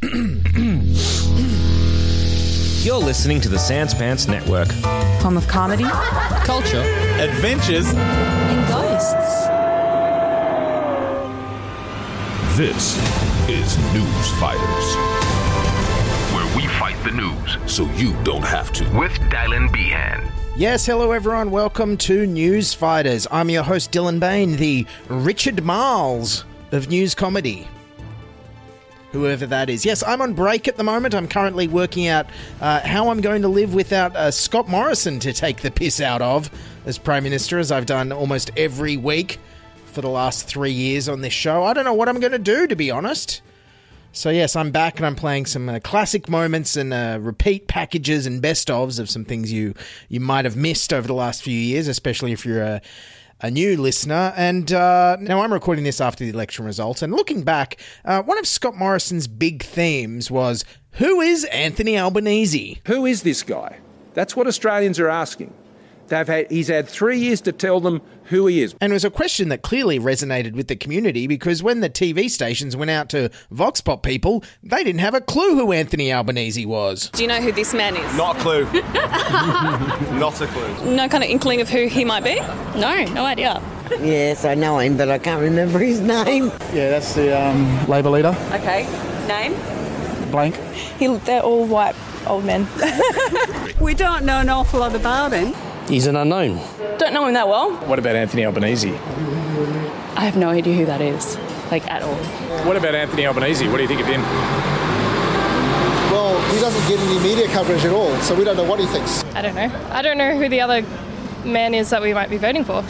You're listening to the Sans Pants Network. Home of comedy Culture. adventures. and ghosts. This is News Fighters, where we fight the news so you don't have to. with Dylan Behan. Yes, hello everyone. Welcome to News Fighters. I'm your host Dylan Behan, the Richard Miles of news comedy. Whoever that is. Yes, I'm on break at the moment. I'm currently working out uh, how I'm going to live without uh, Scott Morrison to take the piss out of as Prime Minister, as I've done almost every week for the last three years on this show. I don't know what I'm going to do, to be honest. So yes, I'm back and I'm playing some uh, classic moments and uh, repeat packages and best ofs of some things you you might have missed over the last few years, especially if you're a a new listener. And uh, now I'm recording this after the election results. And looking back, uh, one of Scott Morrison's big themes was who is Anthony Albanese? Who is this guy? That's what Australians are asking. They've had, he's had three years to tell them who he is. And it was a question that clearly resonated with the community because when the TV stations went out to Vox Pop people, they didn't have a clue who Anthony Albanese was. Do you know who this man is? Not a clue. Not a clue. No kind of inkling of who he might be? No, no idea. Yes, I know him, but I can't remember his name. Yeah, that's the um, Labor leader, Okay. Name? blank. He, they're all white old men. We don't know an awful lot about him. He's an unknown. Don't know him that well. What about Anthony Albanese? I have no idea who that is, like at all. What about Anthony Albanese? What do you think of him? Well, he doesn't get any media coverage at all, so we don't know what he thinks. I don't know. I don't know who the other man is that we might be voting for,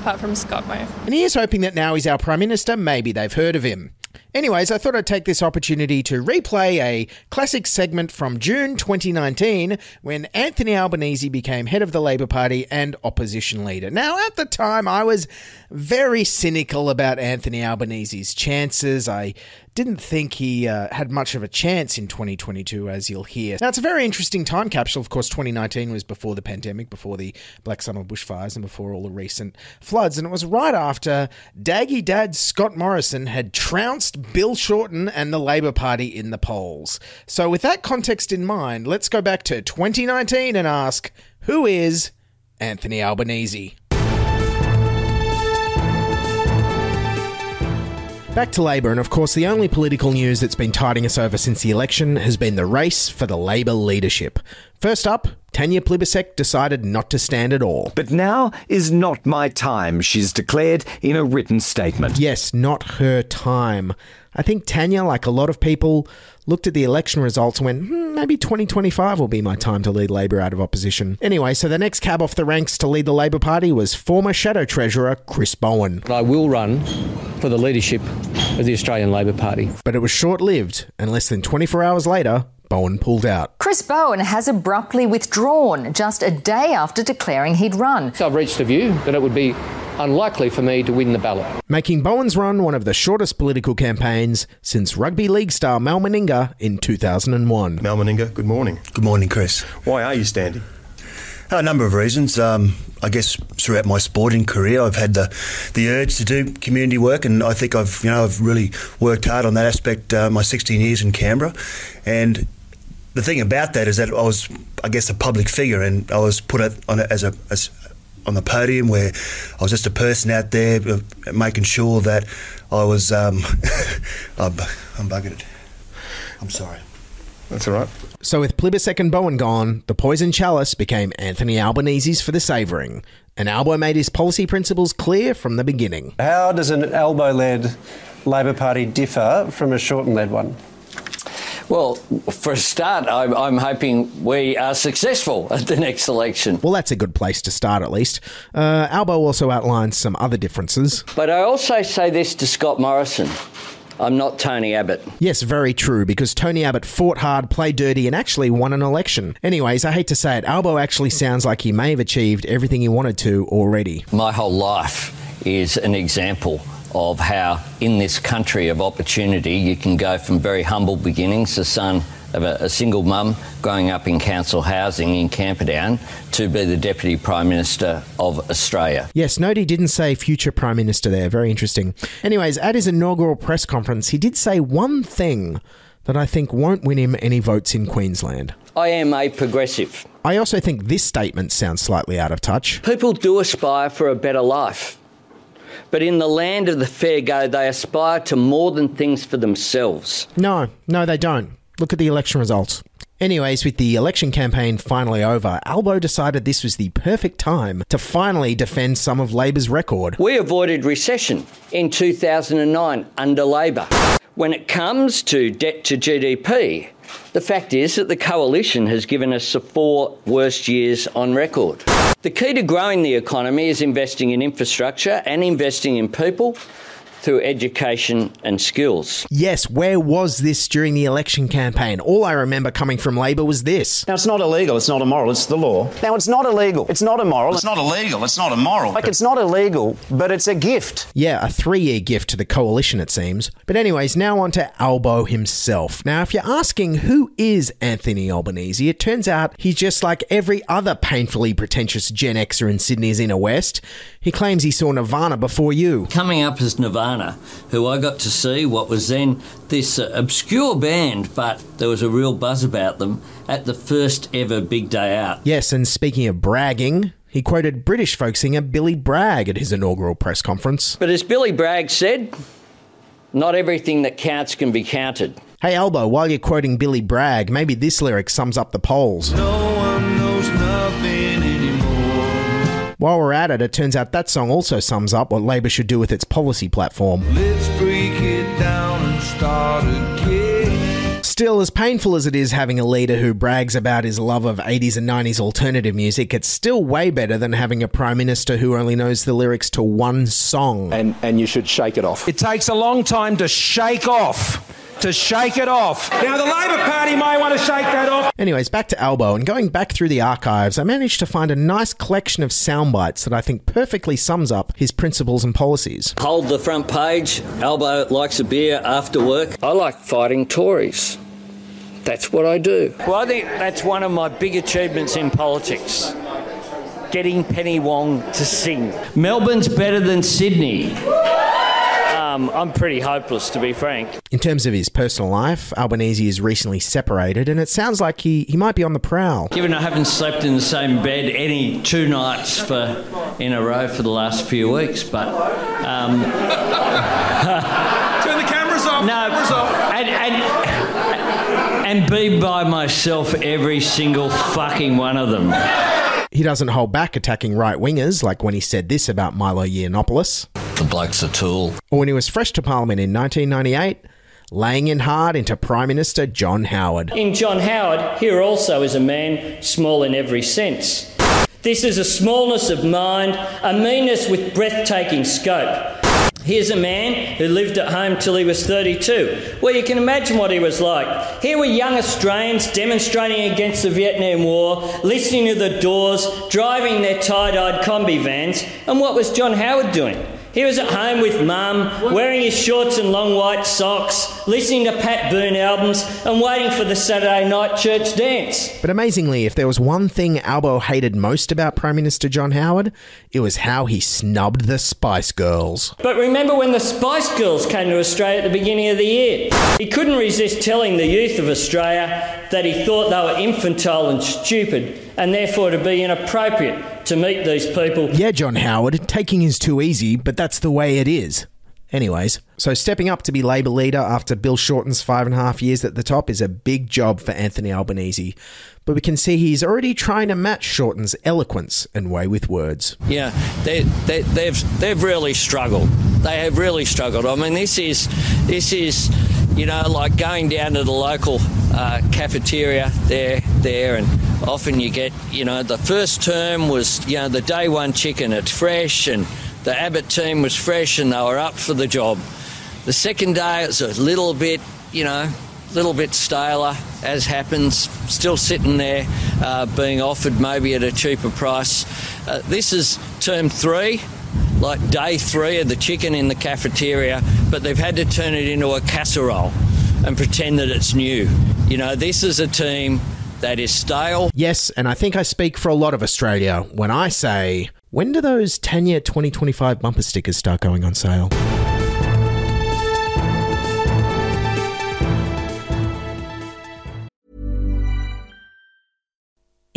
apart from Scott Moe. And he is hoping that now he's our Prime Minister, maybe they've heard of him. Anyways, I thought I'd take this opportunity to replay a classic segment from June 2019 when Anthony Albanese became head of the Labor Party and opposition leader. Now, at the time, I was very cynical about Anthony Albanese's chances. I didn't think he uh, had much of a chance in 2022, as you'll hear. Now, it's a very interesting time capsule. Of course, 2019 was before the pandemic, before the Black Summer bushfires, and before all the recent floods. And it was right after Daggy Dad Scott Morrison had trounced Bill Shorten and the Labor Party in the polls. So, with that context in mind, let's go back to 2019 and ask who is Anthony Albanese? Back to Labor, and of course, the only political news that's been tiding us over since the election has been the race for the Labor leadership. First up, Tanya Plibersek decided not to stand at all. But now is not my time, she's declared in a written statement. Yes, not her time. I think Tanya, like a lot of people, looked at the election results and went, hmm, maybe 2025 will be my time to lead Labor out of opposition. Anyway, so the next cab off the ranks to lead the Labor Party was former Shadow Treasurer Chris Bowen. I will run for the leadership of the Australian Labor Party. But it was short lived, and less than 24 hours later, Bowen pulled out. Chris Bowen has abruptly withdrawn just a day after declaring he'd run. So I've reached a view that it would be unlikely for me to win the ballot. Making Bowen's run one of the shortest political campaigns since rugby league star Mal Meninga in 2001. Mal Meninga, good morning. Good morning, Chris. Why are you standing? A number of reasons. Um, I guess throughout my sporting career, I've had the the urge to do community work, and I think I've you know I've really worked hard on that aspect. Uh, my 16 years in Canberra, and the thing about that is that I was, I guess, a public figure, and I was put on as a as on the podium where I was just a person out there uh, making sure that I was. Um, I'm, I'm buggered. I'm sorry. That's all right. So, with Plibersek and Bowen gone, the poison chalice became Anthony Albanese's for the savouring. And Albo made his policy principles clear from the beginning. How does an Albo led Labor Party differ from a Shorten led one? Well, for a start, I'm, I'm, hoping we are successful at the next election. Well, that's a good place to start, at least. Uh, Albo also outlines some other differences. But I also say this to Scott Morrison. I'm not Tony Abbott. Yes, very true, because Tony Abbott fought hard, played dirty, and actually won an election. Anyways, I hate to say it, Albo actually sounds like he may have achieved everything he wanted to already. My whole life is an example of how, in this country of opportunity, you can go from very humble beginnings, the son of a, a, single mum growing up in council housing in Camperdown, to be the Deputy Prime Minister of Australia. Yes, note he didn't say future Prime Minister there. Very interesting. Anyways, at his inaugural press conference, he did say one thing that I think won't win him any votes in Queensland. I am a progressive. I also think this statement sounds slightly out of touch. People do aspire for a better life. But in the land of the fair go, they aspire to more than things for themselves. No, no, they don't. Look at the election results. Anyways, with the election campaign finally over, Albo decided this was the perfect time to finally defend some of Labor's record. We avoided recession in 2009 under Labor. When it comes to debt to GDP, the fact is that the coalition has given us the four worst years on record. The key to growing the economy is investing in infrastructure and investing in people through education and skills. Yes, where was this during the election campaign? All I remember coming from Labor was this. Now, it's not illegal, it's not immoral, it's the law. Now, it's not illegal, it's not immoral. It's not illegal, it's not immoral. Like, it's not illegal, but it's a gift. Yeah, a three year gift to the coalition, it seems. But, anyways, now on to Albo himself. Now, if you're asking who is Anthony Albanese, it turns out he's just like every other painfully pretentious Gen Xer in Sydney's inner west. He claims he saw Nirvana before you. Coming up as Nirvana, who I got to see what was then this uh, obscure band, but there was a real buzz about them at the first ever big day out. Yes, and speaking of bragging, he quoted British folk singer Billy Bragg at his inaugural press conference. But as Billy Bragg said, not everything that counts can be counted. Hey, Albo, while you're quoting Billy Bragg, maybe this lyric sums up the polls. No while we're at it, it turns out that song also sums up what Labor should do with its policy platform. Let's break it down and start again. Still, as painful as it is having a leader who brags about his love of 80s and 90s alternative music, it's still way better than having a prime minister who only knows the lyrics to one song. And, and you should shake it off. It takes a long time to shake off to shake it off. Now, the Labor Party may want to shake that off. Anyways, back to Albo, and going back through the archives, I managed to find a nice collection of sound bites that I think perfectly sums up his principles and policies. Hold the front page. Albo likes a beer after work. I like fighting Tories. That's what I do. Well, I think that's one of my big achievements in politics. Getting Penny Wong to sing. Melbourne's better than Sydney. Um, I'm pretty hopeless, to be frank. In terms of his personal life, Albanese is recently separated, and it sounds like he, he might be on the prowl. Given I haven't slept in the same bed any two nights for in a row for the last few weeks, but. Um, Turn the cameras off. No, cameras off. And, and, and be by myself every single fucking one of them. He doesn't hold back attacking right wingers, like when he said this about Milo Yiannopoulos. The bloke's a tool. Or when he was fresh to Parliament in 1998, laying in hard into Prime Minister John Howard. In John Howard, here also is a man small in every sense. This is a smallness of mind, a meanness with breathtaking scope. Here's a man who lived at home till he was 32. Well, you can imagine what he was like. Here were young Australians demonstrating against the Vietnam War, listening to the doors, driving their tie dyed Kombi vans. And what was John Howard doing? He was at home with mum, wearing his shorts and long white socks, listening to Pat Boone albums, and waiting for the Saturday night church dance. But amazingly, if there was one thing Albo hated most about Prime Minister John Howard, it was how he snubbed the Spice Girls. But remember when the Spice Girls came to Australia at the beginning of the year? He couldn't resist telling the youth of Australia that he thought they were infantile and stupid, and therefore to be inappropriate to meet these people. Yeah, John Howard, taking is too easy, but that's the way it is. Anyways, so stepping up to be Labor leader after Bill Shorten's five and a half years at the top is a big job for Anthony Albanese. But we can see he's already trying to match Shorten's eloquence and way with words. Yeah, they, they, they've they've really struggled. They have really struggled. I mean, this is this is you know like going down to the local uh, cafeteria there there, and often you get you know the first term was you know the day one chicken. It's fresh, and the Abbott team was fresh, and they were up for the job. The second day it was a little bit you know a little bit staler, as happens, still sitting there uh, being offered maybe at a cheaper price. Uh, this is term three, like day three of the chicken in the cafeteria, but they've had to turn it into a casserole and pretend that it's new. You know, this is a team that is stale. Yes, and I think I speak for a lot of Australia when I say, when do those Tanya 2025 bumper stickers start going on sale?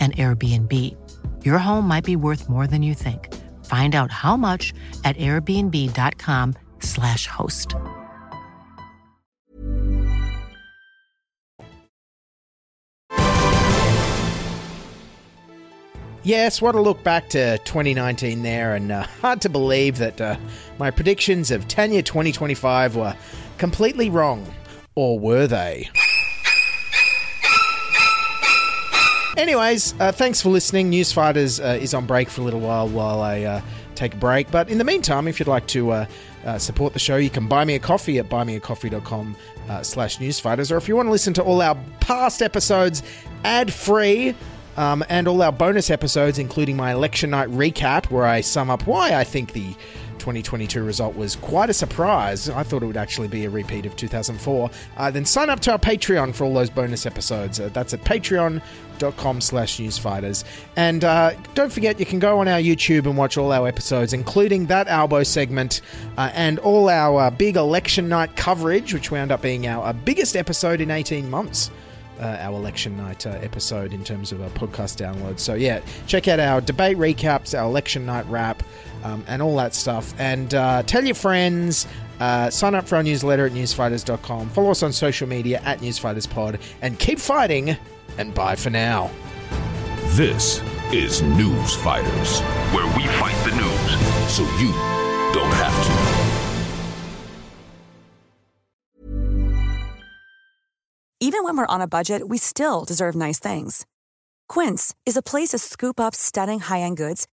an Airbnb. Your home might be worth more than you think. Find out how much at airbnb.com/slash host. Yes, what a look back to 2019 there, and uh, hard to believe that uh, my predictions of Tanya 2025 were completely wrong. Or were they? Anyways, uh, thanks for listening. Newsfighters uh, is on break for a little while while I uh, take a break. But in the meantime, if you'd like to uh, uh, support the show, you can buy me a coffee at buymeacoffee.com uh, slash newsfighters. Or if you want to listen to all our past episodes ad-free, um, and all our bonus episodes, including my election night recap, where I sum up why I think the 2022 result was quite a surprise. I thought it would actually be a repeat of 2004. Uh, then sign up to our Patreon for all those bonus episodes. Uh, that's at patreon.com slash newsfighters. And uh, don't forget, you can go on our YouTube and watch all our episodes, including that Albo segment uh, and all our uh, big election night coverage, which wound up being our uh, biggest episode in 18 months uh, our election night uh, episode in terms of our podcast downloads. So, yeah, check out our debate recaps, our election night wrap, um, and all that stuff. And uh, tell your friends. Uh, sign up for our newsletter at newsfighters.com. Follow us on social media at newsfighterspod. And keep fighting. And bye for now. This is News Fighters, where we fight the news so you don't have to. Even when we're on a budget, we still deserve nice things. Quince is a place to scoop up stunning high end goods